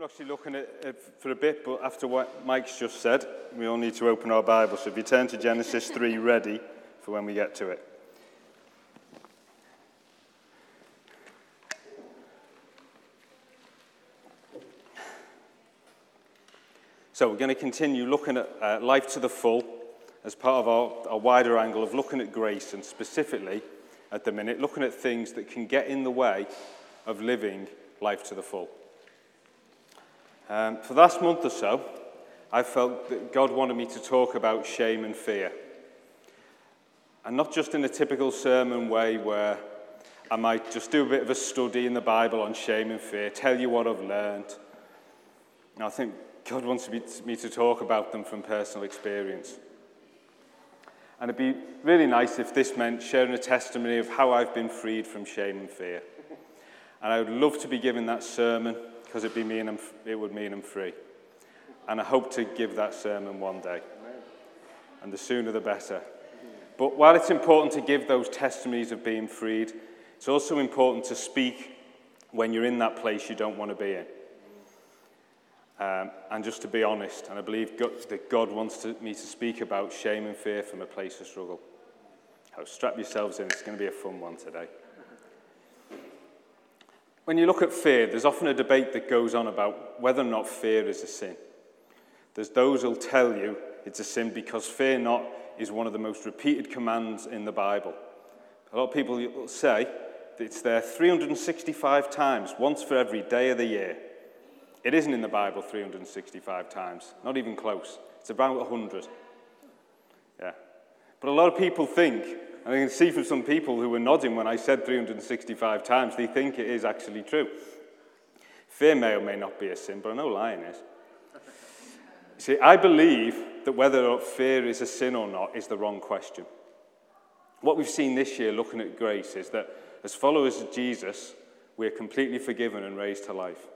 I'm actually looking at it for a bit, but after what Mike's just said, we all need to open our Bible. So if you turn to Genesis 3, ready for when we get to it. So we're going to continue looking at uh, life to the full as part of our, our wider angle of looking at grace and specifically at the minute looking at things that can get in the way of living life to the full. Um, for the last month or so, I felt that God wanted me to talk about shame and fear. And not just in a typical sermon way where I might just do a bit of a study in the Bible on shame and fear, tell you what I've learned. I think God wants me to talk about them from personal experience. And it'd be really nice if this meant sharing a testimony of how I've been freed from shame and fear. And I would love to be giving that sermon because it'd be mean it would mean I'm free. And I hope to give that sermon one day. And the sooner the better. But while it's important to give those testimonies of being freed, it's also important to speak when you're in that place you don't want to be in. Um, and just to be honest, and I believe God, that God wants to, me to speak about shame and fear from a place of struggle. So strap yourselves in, it's going to be a fun one today. When you look at fear, there's often a debate that goes on about whether or not fear is a sin. There's those who'll tell you it's a sin because fear not is one of the most repeated commands in the Bible. A lot of people will say that it's there 365 times, once for every day of the year. It isn't in the Bible 365 times, not even close. It's about 100. Yeah. But a lot of people think I can see from some people who were nodding when I said 365 times, they think it is actually true. Fear may or may not be a sin, but I know lying is. See, I believe that whether fear is a sin or not is the wrong question. What we've seen this year looking at grace is that as followers of Jesus, we are completely forgiven and raised to life.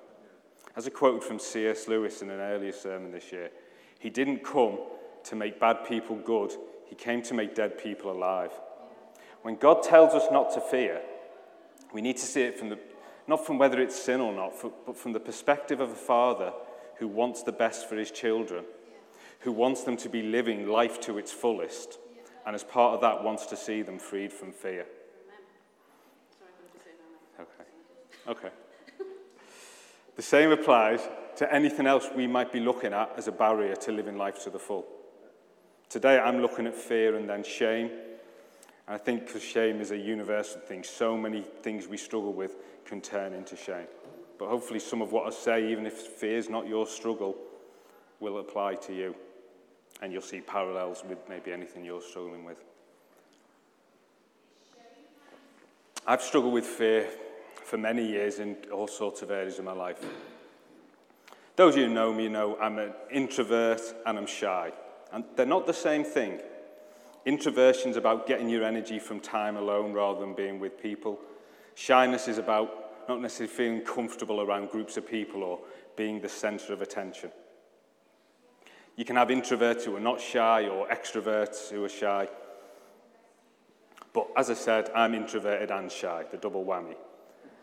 As a quote from C.S. Lewis in an earlier sermon this year, he didn't come to make bad people good, he came to make dead people alive. When God tells us not to fear, we need to see it from the, not from whether it's sin or not, but from the perspective of a father who wants the best for his children, who wants them to be living life to its fullest, and as part of that, wants to see them freed from fear. Okay. Okay. The same applies to anything else we might be looking at as a barrier to living life to the full. Today, I'm looking at fear and then shame I think because shame is a universal thing, so many things we struggle with can turn into shame. But hopefully, some of what I say, even if fear is not your struggle, will apply to you. And you'll see parallels with maybe anything you're struggling with. I've struggled with fear for many years in all sorts of areas of my life. Those of you who know me know I'm an introvert and I'm shy. And they're not the same thing. Introversion is about getting your energy from time alone rather than being with people. Shyness is about not necessarily feeling comfortable around groups of people or being the center of attention. You can have introverts who are not shy or extroverts who are shy. But as I said, I'm introverted and shy, the double whammy.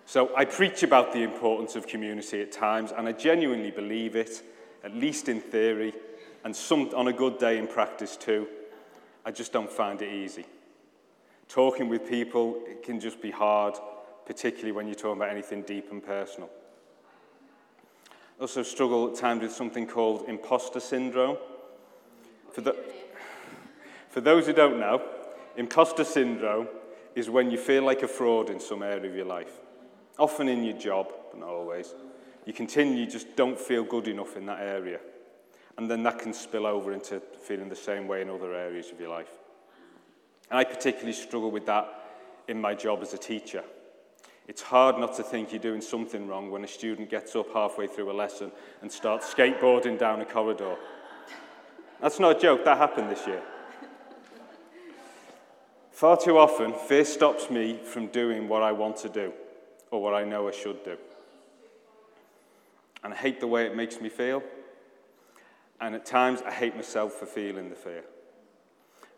So I preach about the importance of community at times, and I genuinely believe it, at least in theory, and some on a good day in practice too. I just don't find it easy. Talking with people, it can just be hard, particularly when you're talking about anything deep and personal. I also struggle at times with something called imposter syndrome. For, the, for those who don't know, imposter syndrome is when you feel like a fraud in some area of your life, often in your job, but not always. You continue, you just don't feel good enough in that area and then that can spill over into feeling the same way in other areas of your life. And I particularly struggle with that in my job as a teacher. It's hard not to think you're doing something wrong when a student gets up halfway through a lesson and starts skateboarding down a corridor. That's not a joke, that happened this year. Far too often, fear stops me from doing what I want to do or what I know I should do. And I hate the way it makes me feel. And at times, I hate myself for feeling the fear,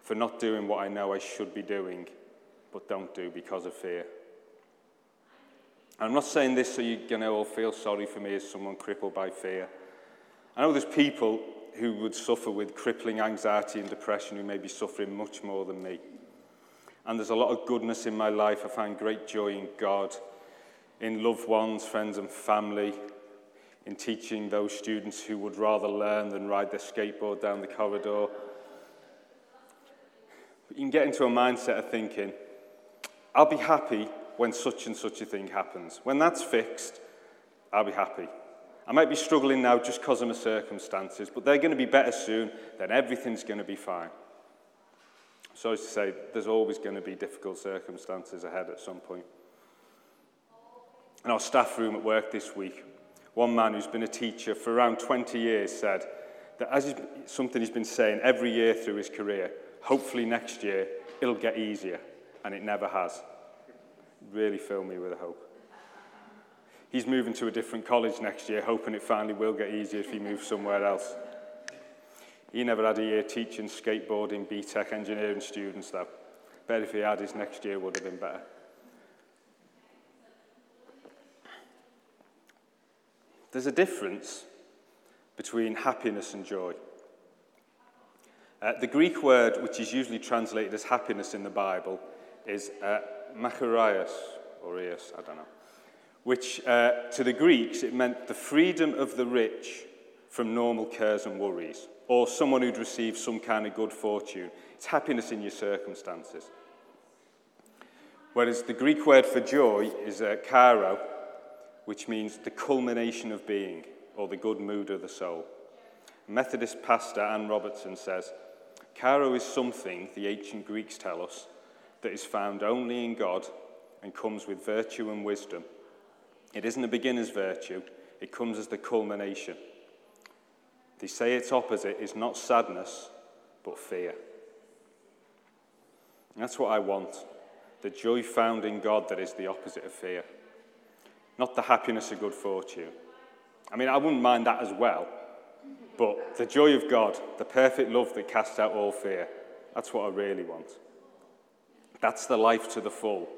for not doing what I know I should be doing, but don't do because of fear. I'm not saying this so you're going to all feel sorry for me as someone crippled by fear. I know there's people who would suffer with crippling anxiety and depression who may be suffering much more than me. And there's a lot of goodness in my life. I find great joy in God, in loved ones, friends, and family, in teaching those students who would rather learn than ride their skateboard down the corridor. But you can get into a mindset of thinking, I'll be happy when such and such a thing happens. When that's fixed, I'll be happy. I might be struggling now just because of my circumstances, but they're going to be better soon, then everything's going to be fine. So as to say, there's always going to be difficult circumstances ahead at some point. In our staff room at work this week, one man who's been a teacher for around 20 years said that as he's, something he's been saying every year through his career, hopefully next year it'll get easier, and it never has. Really filled me with hope. He's moving to a different college next year, hoping it finally will get easier if he moves somewhere else. He never had a year teaching skateboarding, BTEC engineering students, though. Bet if he had, his next year would have been better. There's a difference between happiness and joy. Uh, the Greek word, which is usually translated as happiness in the Bible, is uh, makarios, or eos, I don't know, which uh, to the Greeks it meant the freedom of the rich from normal cares and worries or someone who'd received some kind of good fortune. It's happiness in your circumstances. Whereas the Greek word for joy is uh, which means the culmination of being, or the good mood of the soul. Methodist pastor Anne Robertson says, Chara is something, the ancient Greeks tell us, that is found only in God and comes with virtue and wisdom. It isn't a beginner's virtue, it comes as the culmination. They say its opposite is not sadness, but fear. And that's what I want the joy found in God that is the opposite of fear, not the happiness of good fortune. I mean, I wouldn't mind that as well, but the joy of God, the perfect love that casts out all fear, that's what I really want. That's the life to the full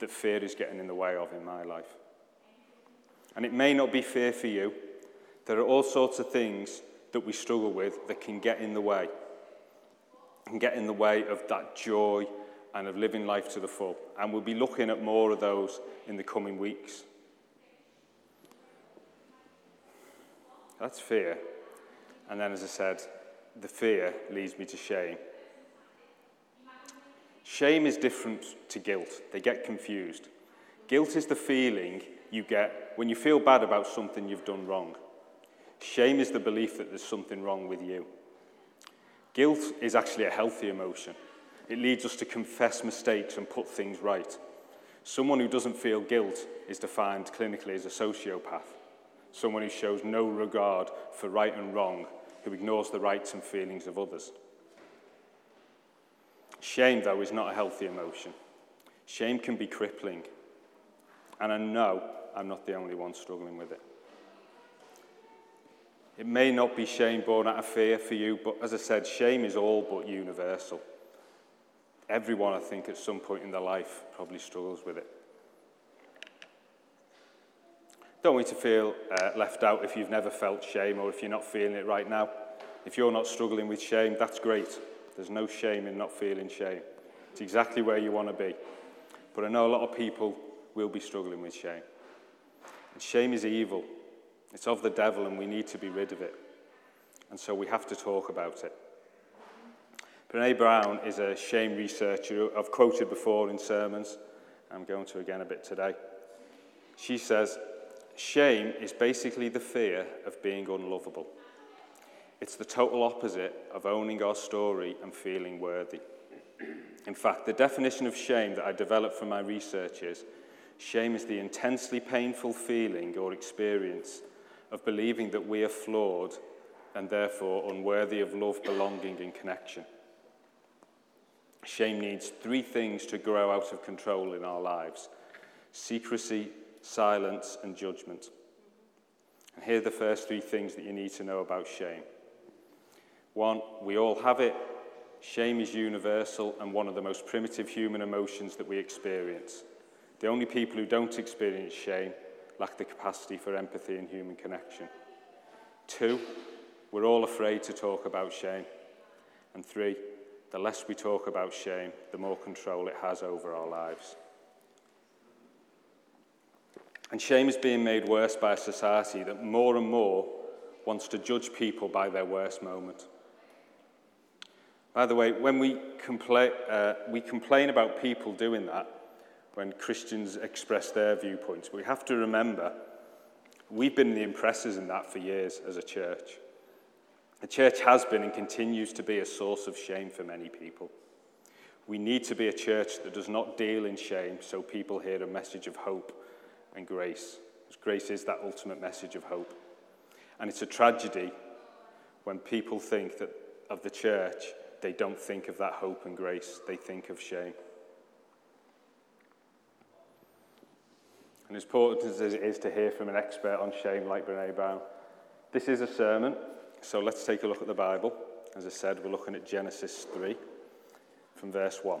that fear is getting in the way of in my life. And it may not be fear for you, there are all sorts of things that we struggle with that can get in the way, can get in the way of that joy and of living life to the full. And we'll be looking at more of those in the coming weeks. That's fear. And then, as I said, the fear leads me to shame. Shame is different to guilt, they get confused. Guilt is the feeling you get when you feel bad about something you've done wrong. Shame is the belief that there's something wrong with you. Guilt is actually a healthy emotion. It leads us to confess mistakes and put things right. Someone who doesn't feel guilt is defined clinically as a sociopath, someone who shows no regard for right and wrong, who ignores the rights and feelings of others. Shame, though, is not a healthy emotion. Shame can be crippling. And I know I'm not the only one struggling with it. It may not be shame born out of fear for you, but as I said, shame is all but universal. Everyone, I think, at some point in their life probably struggles with it. Don't want you to feel uh, left out if you've never felt shame or if you're not feeling it right now. If you're not struggling with shame, that's great. There's no shame in not feeling shame. It's exactly where you want to be. But I know a lot of people will be struggling with shame. And shame is evil. It's of the devil, and we need to be rid of it. And so we have to talk about it. Brene Brown is a shame researcher I've quoted before in sermons. I'm going to again a bit today. She says, Shame is basically the fear of being unlovable. It's the total opposite of owning our story and feeling worthy. In fact, the definition of shame that I developed from my research is shame is the intensely painful feeling or experience of believing that we are flawed and therefore unworthy of love, belonging, and connection. Shame needs three things to grow out of control in our lives secrecy, silence, and judgment. And here are the first three things that you need to know about shame. One, we all have it. Shame is universal and one of the most primitive human emotions that we experience. The only people who don't experience shame lack the capacity for empathy and human connection. Two, we're all afraid to talk about shame. And three, the less we talk about shame, the more control it has over our lives. And shame is being made worse by a society that more and more wants to judge people by their worst moment. By the way, when we, compla- uh, we complain about people doing that, when Christians express their viewpoints, we have to remember we've been the impressors in that for years as a church. The church has been and continues to be a source of shame for many people. We need to be a church that does not deal in shame so people hear a message of hope and grace. Because grace is that ultimate message of hope. And it's a tragedy when people think that of the church, they don't think of that hope and grace, they think of shame. And as important as it is to hear from an expert on shame like Brene Brown, this is a sermon, so let's take a look at the Bible. As I said, we're looking at Genesis 3 from verse 1.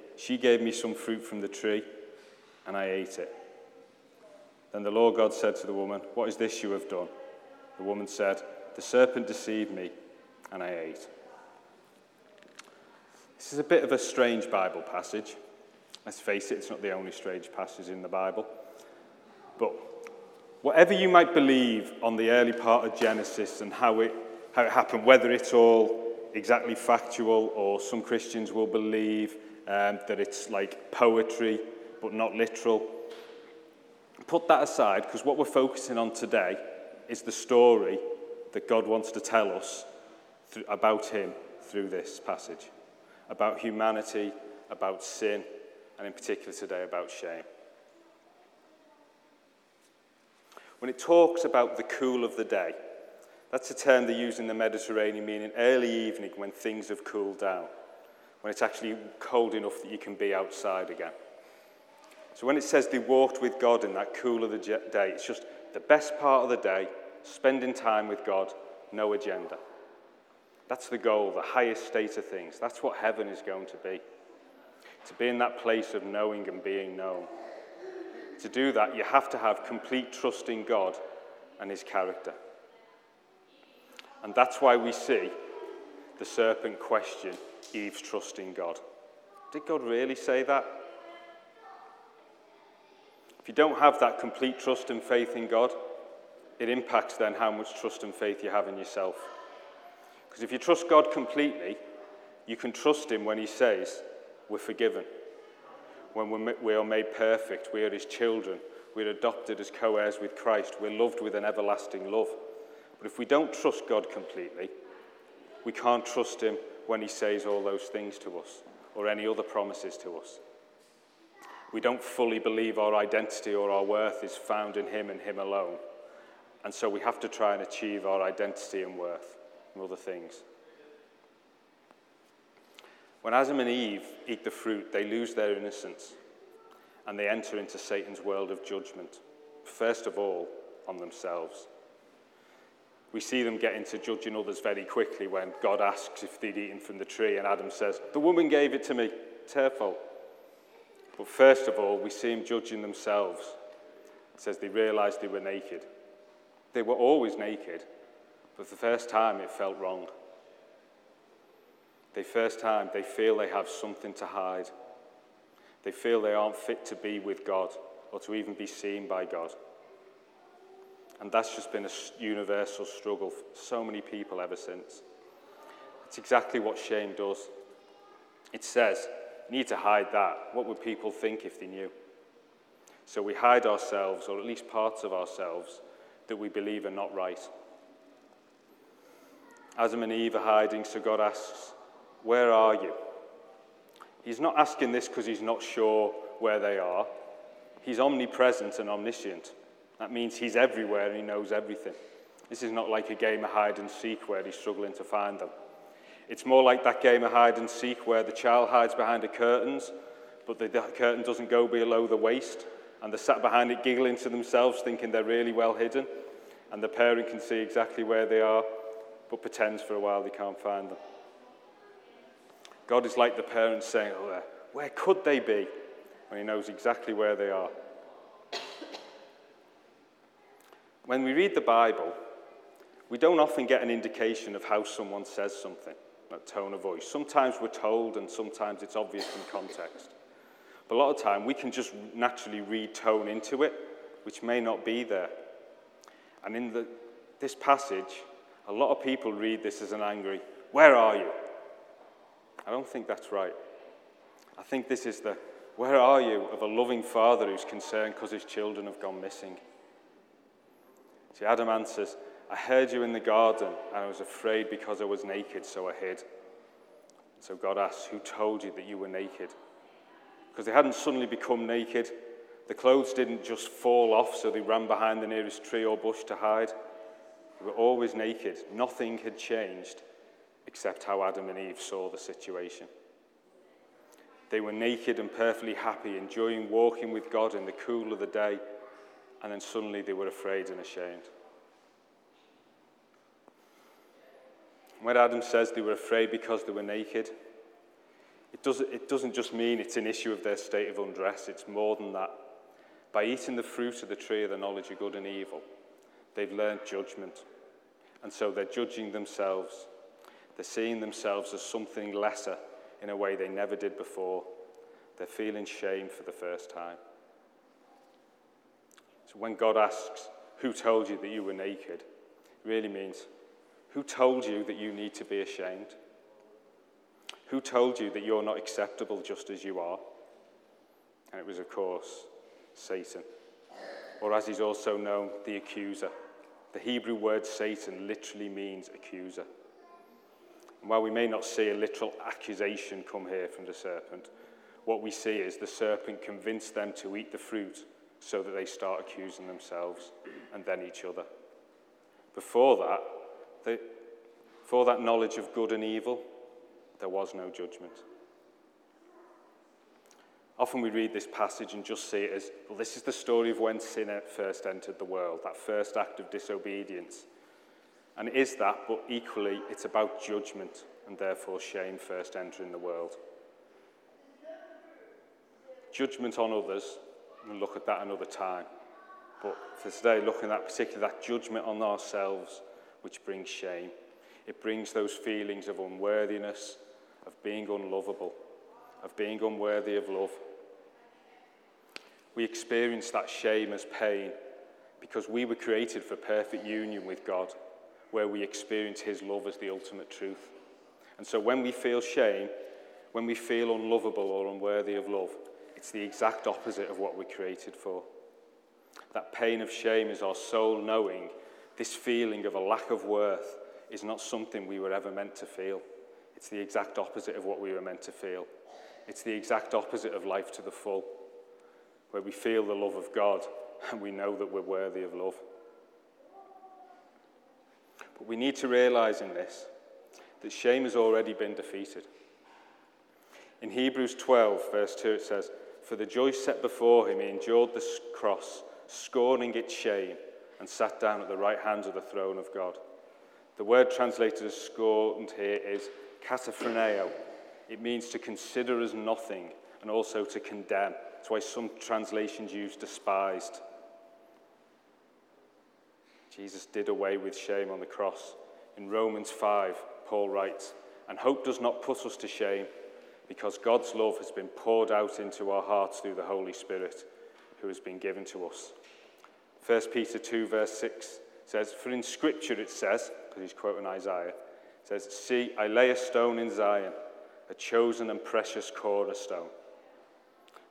she gave me some fruit from the tree, and I ate it. Then the Lord God said to the woman, What is this you have done? The woman said, The serpent deceived me, and I ate. This is a bit of a strange Bible passage. Let's face it, it's not the only strange passage in the Bible. But whatever you might believe on the early part of Genesis and how it, how it happened, whether it's all exactly factual or some Christians will believe um, that it's like poetry but not literal. Put that aside because what we're focusing on today is the story that God wants to tell us th- about Him through this passage about humanity, about sin, and in particular today about shame. When it talks about the cool of the day, that's a term they use in the Mediterranean, meaning early evening when things have cooled down when it's actually cold enough that you can be outside again. So when it says they walked with God in that cool of the day, it's just the best part of the day, spending time with God, no agenda. That's the goal, the highest state of things. That's what heaven is going to be. To be in that place of knowing and being known. To do that, you have to have complete trust in God and his character. And that's why we see the serpent question Eve's trust in God. Did God really say that? If you don't have that complete trust and faith in God, it impacts then how much trust and faith you have in yourself. Because if you trust God completely, you can trust Him when He says, We're forgiven. When we are made perfect, we are His children, we're adopted as co heirs with Christ, we're loved with an everlasting love. But if we don't trust God completely, we can't trust Him when he says all those things to us or any other promises to us. We don't fully believe our identity or our worth is found in him and him alone. And so we have to try and achieve our identity and worth and other things. When Adam and Eve eat the fruit, they lose their innocence and they enter into Satan's world of judgment, first of all on themselves. We see them get into judging others very quickly when God asks if they'd eaten from the tree, and Adam says, The woman gave it to me, it's. But first of all, we see them judging themselves. It says they realized they were naked. They were always naked, but the first time it felt wrong. The first time they feel they have something to hide. They feel they aren't fit to be with God or to even be seen by God. And that's just been a universal struggle for so many people ever since. It's exactly what shame does. It says, you need to hide that. What would people think if they knew? So we hide ourselves, or at least parts of ourselves, that we believe are not right. Adam and Eve are hiding, so God asks, Where are you? He's not asking this because he's not sure where they are. He's omnipresent and omniscient. That means he's everywhere and he knows everything. This is not like a game of hide and seek where he's struggling to find them. It's more like that game of hide and seek where the child hides behind the curtains, but the curtain doesn't go below the waist, and they're sat behind it giggling to themselves, thinking they're really well hidden, and the parent can see exactly where they are, but pretends for a while they can't find them. God is like the parent saying, oh, Where could they be? When he knows exactly where they are. When we read the Bible, we don't often get an indication of how someone says something, that tone of voice. Sometimes we're told, and sometimes it's obvious in context. But a lot of time, we can just naturally read tone into it, which may not be there. And in the, this passage, a lot of people read this as an angry, Where are you? I don't think that's right. I think this is the where are you of a loving father who's concerned because his children have gone missing. See, Adam answers, I heard you in the garden, and I was afraid because I was naked, so I hid. So God asks, Who told you that you were naked? Because they hadn't suddenly become naked. The clothes didn't just fall off, so they ran behind the nearest tree or bush to hide. They were always naked. Nothing had changed except how Adam and Eve saw the situation. They were naked and perfectly happy, enjoying walking with God in the cool of the day, and then suddenly they were afraid and ashamed. When Adam says they were afraid because they were naked, it doesn't, it doesn't just mean it's an issue of their state of undress, it's more than that. By eating the fruit of the tree of the knowledge of good and evil, they've learned judgment. And so they're judging themselves they're seeing themselves as something lesser in a way they never did before. They're feeling shame for the first time. So when God asks, Who told you that you were naked? it really means, Who told you that you need to be ashamed? Who told you that you're not acceptable just as you are? And it was, of course, Satan. Or as he's also known, the accuser. The Hebrew word Satan literally means accuser. And while we may not see a literal accusation come here from the serpent, what we see is the serpent convinced them to eat the fruit so that they start accusing themselves and then each other. Before that, the, for that knowledge of good and evil, there was no judgment. Often we read this passage and just see it as, well, this is the story of when sin first entered the world, that first act of disobedience. And it is that, but equally, it's about judgment and therefore shame first entering the world. Judgment on others, look at that another time. But for today, looking at particularly that judgment on ourselves, which brings shame. It brings those feelings of unworthiness, of being unlovable, of being unworthy of love. We experience that shame as pain because we were created for perfect union with God where we experience His love as the ultimate truth. And so when we feel shame, when we feel unlovable or unworthy of love, it's the exact opposite of what we're created for. That pain of shame is our soul knowing this feeling of a lack of worth is not something we were ever meant to feel. It's the exact opposite of what we were meant to feel. It's the exact opposite of life to the full, where we feel the love of God and we know that we're worthy of love. But we need to realize in this that shame has already been defeated. In Hebrews 12, verse 2, it says, For the joy set before him, he endured the cross, scorning its shame, and sat down at the right hand of the throne of God. The word translated as scorned here is kataphroneo. It means to consider as nothing and also to condemn. That's why some translations use despised. Jesus did away with shame on the cross. In Romans 5, Paul writes, And hope does not put us to shame because God's love has been poured out into our hearts through the Holy Spirit who has been given to us. 1 Peter 2, verse 6 says, For in Scripture it says, because he's quoting Isaiah, it says, See, I lay a stone in Zion, a chosen and precious cornerstone,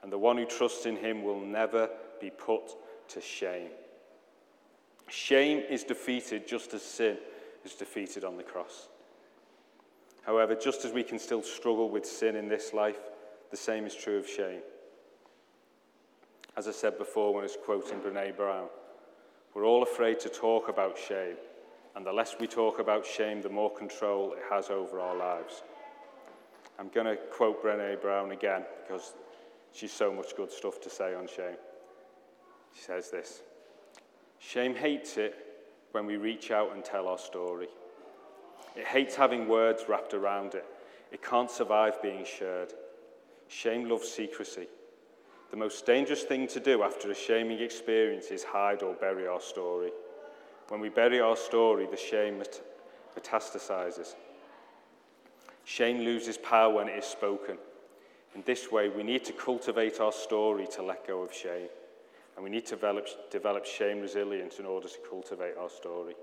and the one who trusts in him will never be put to shame. Shame is defeated just as sin is defeated on the cross. However, just as we can still struggle with sin in this life, the same is true of shame. As I said before when I was quoting Brene Brown, we're all afraid to talk about shame, and the less we talk about shame, the more control it has over our lives. I'm going to quote Brene Brown again because she's so much good stuff to say on shame. She says this Shame hates it when we reach out and tell our story. It hates having words wrapped around it. It can't survive being shared. Shame loves secrecy. The most dangerous thing to do after a shaming experience is hide or bury our story. When we bury our story, the shame metastasizes. Shame loses power when it is spoken. In this way, we need to cultivate our story to let go of shame. And we need to develop, develop shame resilience in order to cultivate our story.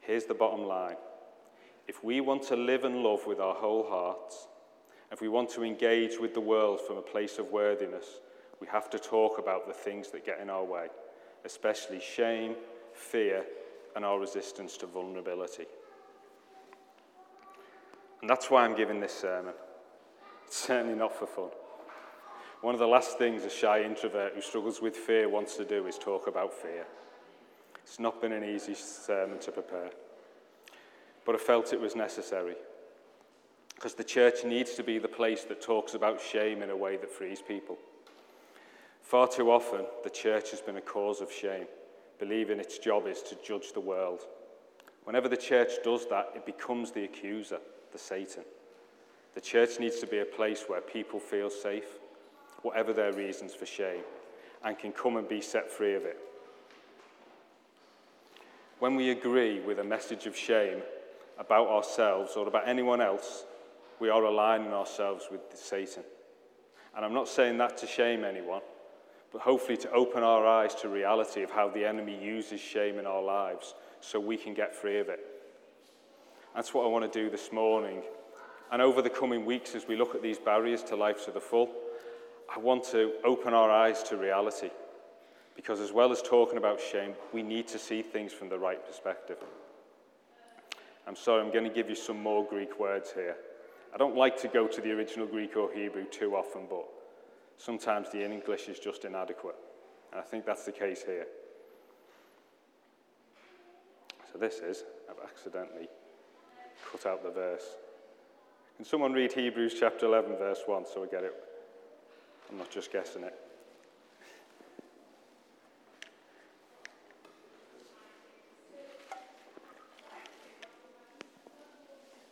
Here's the bottom line if we want to live and love with our whole hearts, if we want to engage with the world from a place of worthiness, we have to talk about the things that get in our way, especially shame, fear, and our resistance to vulnerability. And that's why I'm giving this sermon. It's certainly not for fun. One of the last things a shy introvert who struggles with fear wants to do is talk about fear. It's not been an easy sermon to prepare, but I felt it was necessary. Because the church needs to be the place that talks about shame in a way that frees people. Far too often, the church has been a cause of shame, believing its job is to judge the world. Whenever the church does that, it becomes the accuser, the Satan. The church needs to be a place where people feel safe, whatever their reasons for shame, and can come and be set free of it. When we agree with a message of shame about ourselves or about anyone else, we are aligning ourselves with Satan. And I'm not saying that to shame anyone, but hopefully to open our eyes to reality of how the enemy uses shame in our lives so we can get free of it. That's what I want to do this morning. And over the coming weeks, as we look at these barriers to life to the full, I want to open our eyes to reality. Because as well as talking about shame, we need to see things from the right perspective. I'm sorry, I'm going to give you some more Greek words here. I don't like to go to the original Greek or Hebrew too often, but sometimes the English is just inadequate. And I think that's the case here. So this is, I've accidentally cut out the verse. Can someone read Hebrews chapter 11, verse 1, so I get it I'm not just guessing it.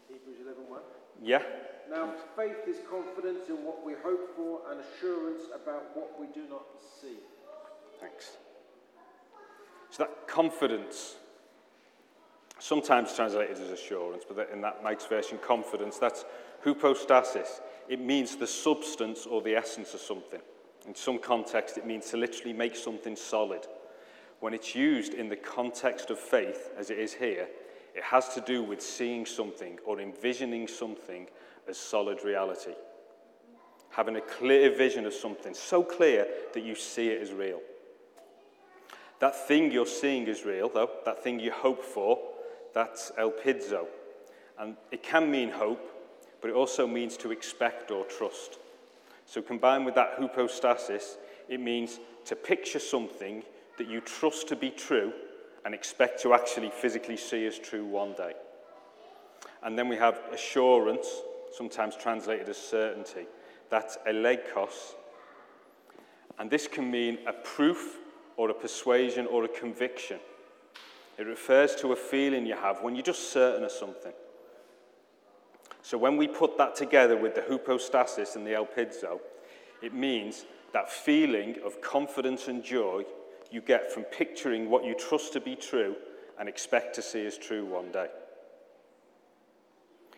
Hebrews 11:1. Yeah. Now faith is confidence in what we hope for and assurance about what we do not see. Thanks. So that confidence, sometimes translated as assurance, but in that Mike's version, confidence, that's hypostasis. It means the substance or the essence of something. In some context, it means to literally make something solid. When it's used in the context of faith, as it is here, it has to do with seeing something or envisioning something as solid reality. Having a clear vision of something, so clear that you see it as real. That thing you're seeing is real, though, that thing you hope for, that's elpizo. And it can mean hope, but it also means to expect or trust. So, combined with that hypostasis, it means to picture something that you trust to be true and expect to actually physically see as true one day. And then we have assurance, sometimes translated as certainty. That's elegkos. And this can mean a proof or a persuasion or a conviction. It refers to a feeling you have when you're just certain of something. So when we put that together with the hypostasis and the elpizo, it means that feeling of confidence and joy you get from picturing what you trust to be true and expect to see as true one day.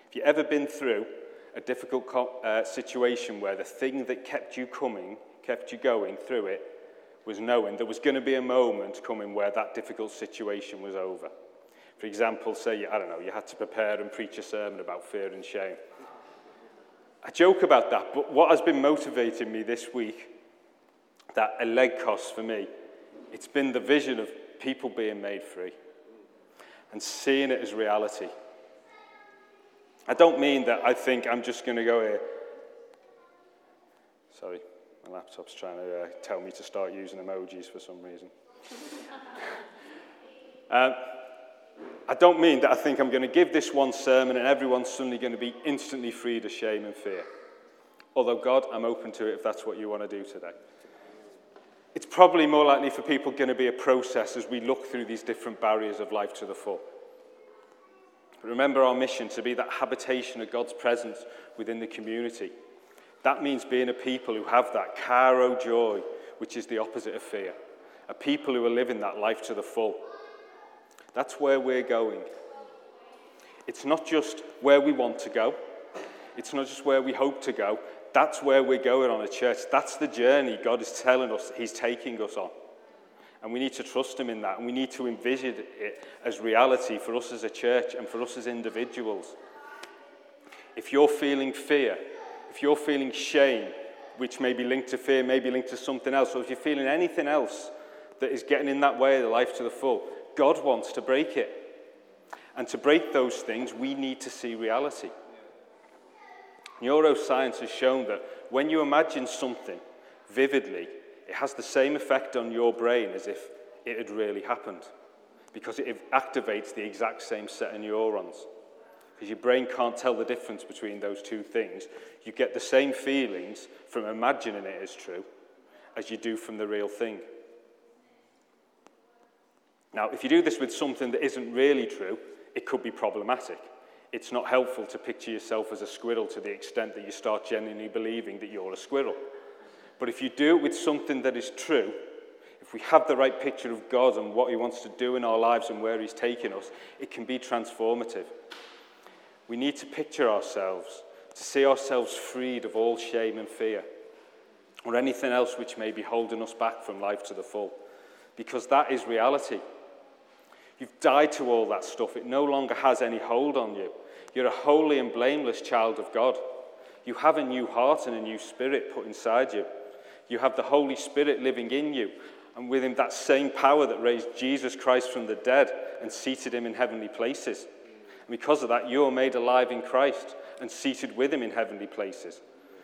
If you've ever been through a difficult uh, situation where the thing that kept you coming, kept you going through it, was knowing there was going to be a moment coming where that difficult situation was over? For example, say, I don't know, you had to prepare and preach a sermon about fear and shame. I joke about that, but what has been motivating me this week, that elegkos for me, it's been the vision of people being made free and seeing it as reality. I don't mean that I think I'm just going to go here. Sorry, my laptop's trying to uh, tell me to start using emojis for some reason. um, I don't mean that I think I'm going to give this one sermon and everyone's suddenly going to be instantly freed of shame and fear. Although, God, I'm open to it if that's what you want to do today. It's probably more likely for people going to be a process as we look through these different barriers of life to the full. But remember our mission to be that habitation of God's presence within the community. That means being a people who have that chara joy, which is the opposite of fear. A people who are living that life to the full that's where we're going. It's not just where we want to go, it's not just where we hope to go. That's where we're going on a church. That's the journey God is telling us He's taking us on. And we need to trust Him in that. And we need to envision it as reality for us as a church and for us as individuals. If you're feeling fear, if you're feeling shame, which may be linked to fear, may be linked to something else, or if you're feeling anything else that is getting in that way of the life to the full, God wants to break it. And to break those things, we need to see reality. Neuroscience has shown that when you imagine something vividly, it has the same effect on your brain as if it had really happened because it activates the exact same set of neurons. Because your brain can't tell the difference between those two things. You get the same feelings from imagining it as true as you do from the real thing. Now, if you do this with something that isn't really true, it could be problematic. It's not helpful to picture yourself as a squirrel to the extent that you start genuinely believing that you're a squirrel. But if you do it with something that is true, if we have the right picture of God and what He wants to do in our lives and where He's taking us, it can be transformative. We need to picture ourselves, to see ourselves freed of all shame and fear, or anything else which may be holding us back from life to the full, because that is reality. You've died to all that stuff. It no longer has any hold on you. You're a holy and blameless child of God. You have a new heart and a new spirit put inside you. You have the Holy Spirit living in you, and with him, that same power that raised Jesus Christ from the dead and seated him in heavenly places. And because of that, you're made alive in Christ and seated with him in heavenly places,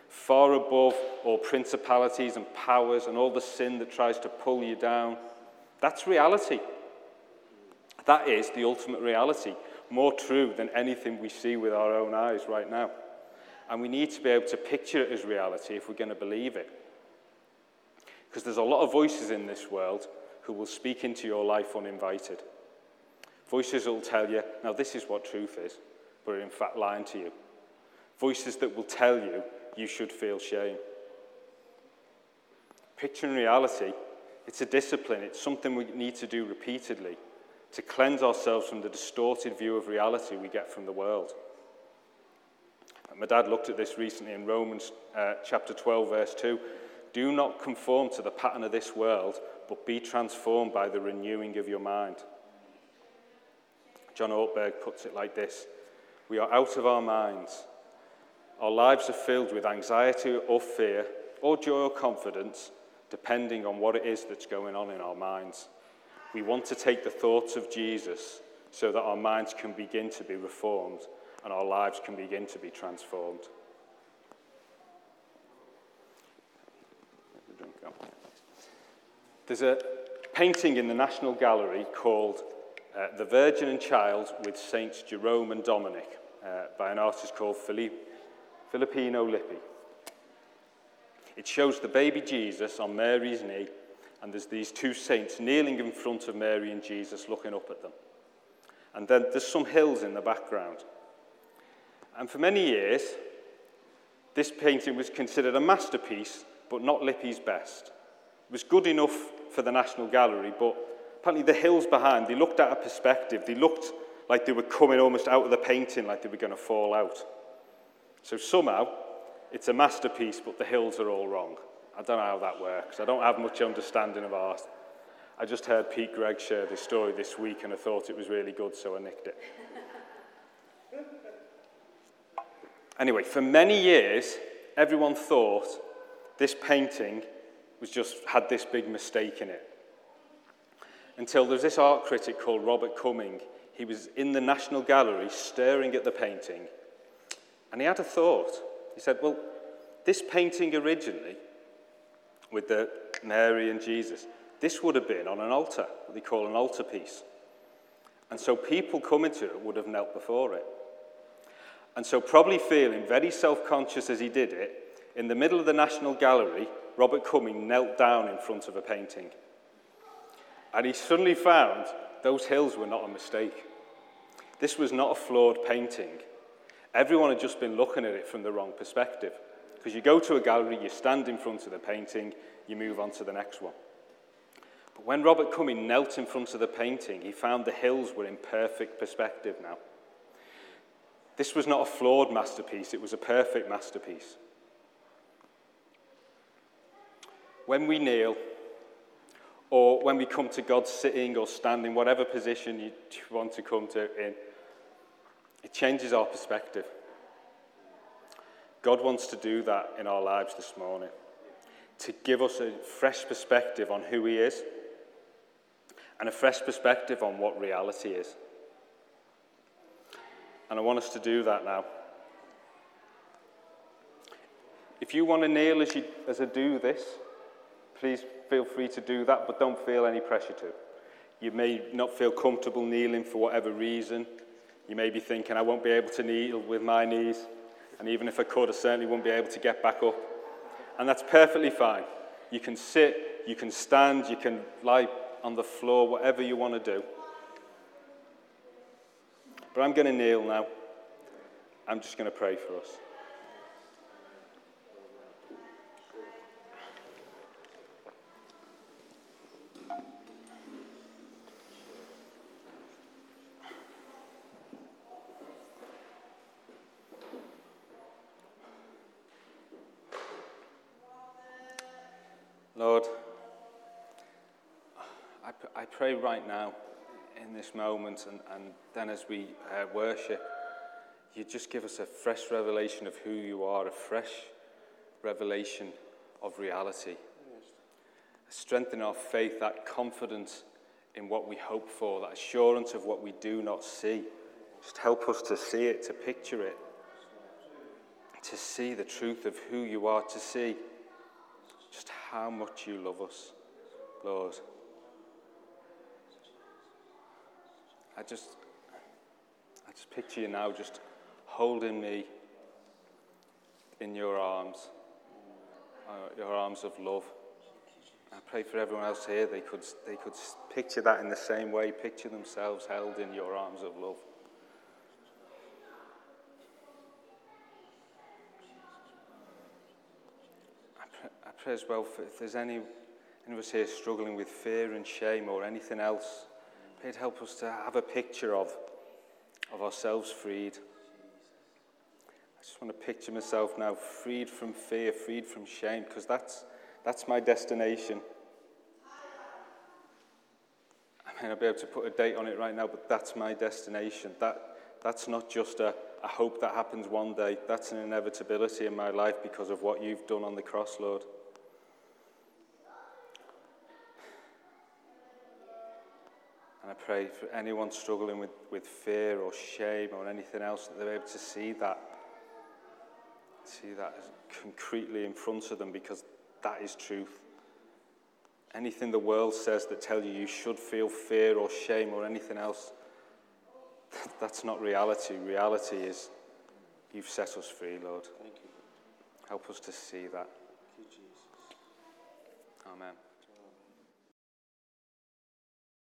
far above all principalities and powers and all the sin that tries to pull you down. That's reality. That is the ultimate reality, more true than anything we see with our own eyes right now. And we need to be able to picture it as reality if we're going to believe it. Because there's a lot of voices in this world who will speak into your life uninvited. Voices that will tell you, now this is what truth is, but are in fact lying to you. Voices that will tell you you should feel shame. Picturing reality, it's a discipline, it's something we need to do repeatedly to cleanse ourselves from the distorted view of reality we get from the world. My dad looked at this recently in Romans uh, chapter 12, verse 2. Do not conform to the pattern of this world, but be transformed by the renewing of your mind. John Ortberg puts it like this We are out of our minds. Our lives are filled with anxiety or fear, or joy or confidence, depending on what it is that's going on in our minds. We want to take the thoughts of Jesus so that our minds can begin to be reformed and our lives can begin to be transformed. There's a painting in the National Gallery called uh, The Virgin and Child with Saints Jerome and Dominic uh, by an artist called Philippe Filippino Lippi. It shows the baby Jesus on Mary's knee, and there's these two saints kneeling in front of Mary and Jesus looking up at them. And then there's some hills in the background. And for many years, this painting was considered a masterpiece, but not Lippi's best. It was good enough for the National Gallery, but apparently the hills behind, they looked at a perspective. They looked like they were coming almost out of the painting, like they were going to fall out. So somehow, it's a masterpiece, but the hills are all wrong. I don't know how that works. I don't have much understanding of art. I just heard Pete Greig share this story this week and I thought it was really good, so I nicked it. anyway, for many years, everyone thought this painting was just had this big mistake in it. Until there was this art critic called Robert Cumming. He was in the National Gallery staring at the painting, and he had a thought. He said, Well, this painting originally, with the Mary and Jesus, this would have been on an altar, what they call an altarpiece. And so people coming to it would have knelt before it. And so, probably feeling very self conscious as he did it, in the middle of the National Gallery, Robert Cumming knelt down in front of a painting. And he suddenly found those hills were not a mistake. This was not a flawed painting. Everyone had just been looking at it from the wrong perspective. Because you go to a gallery, you stand in front of the painting, you move on to the next one. But when Robert Cumming knelt in front of the painting, he found the hills were in perfect perspective now. This was not a flawed masterpiece, it was a perfect masterpiece. When we kneel, or when we come to God sitting or standing, whatever position you want to come to in, it changes our perspective. God wants to do that in our lives this morning, to give us a fresh perspective on who He is and a fresh perspective on what reality is. And I want us to do that now. If you want to kneel as, you, as I do this, please feel free to do that, but don't feel any pressure to. You may not feel comfortable kneeling for whatever reason. You may be thinking, I won't be able to kneel with my knees, and even if I could, I certainly wouldn't be able to get back up. And that's perfectly fine. You can sit, you can stand, you can lie on the floor, whatever you want to do. But I'm going to kneel now. I'm just going to pray for us. Lord, I, I pray right now in this moment and, and then as we uh, worship, you just give us a fresh revelation of who you are, a fresh revelation of reality. Strengthen our faith, that confidence in what we hope for, that assurance of what we do not see. Just help us to see it, to picture it, to see the truth of who you are, to see how much you love us, Lord. I just, I just picture you now just holding me in your arms, uh, your arms of love. I pray for everyone else here, they could, they could picture that in the same way, picture themselves held in your arms of love. I pray, as well for if there's any, any of us here struggling with fear and shame or anything else, pray to help us to have a picture of, of ourselves freed. I just want to picture myself now freed from fear, freed from shame, because that's, that's my destination. I may not be able to put a date on it right now, but that's my destination. That, that's not just a, a hope that happens one day. That's an inevitability in my life because of what you've done on the cross, Lord. And I pray for anyone struggling with, with fear or shame or anything else that they're able to see that see that concretely in front of them because that is truth. Anything the world says that tell you you should feel fear or shame or anything else, that's not reality. Reality is you've set us free, Lord. Thank you. Help us to see that. Thank you, Jesus. Amen.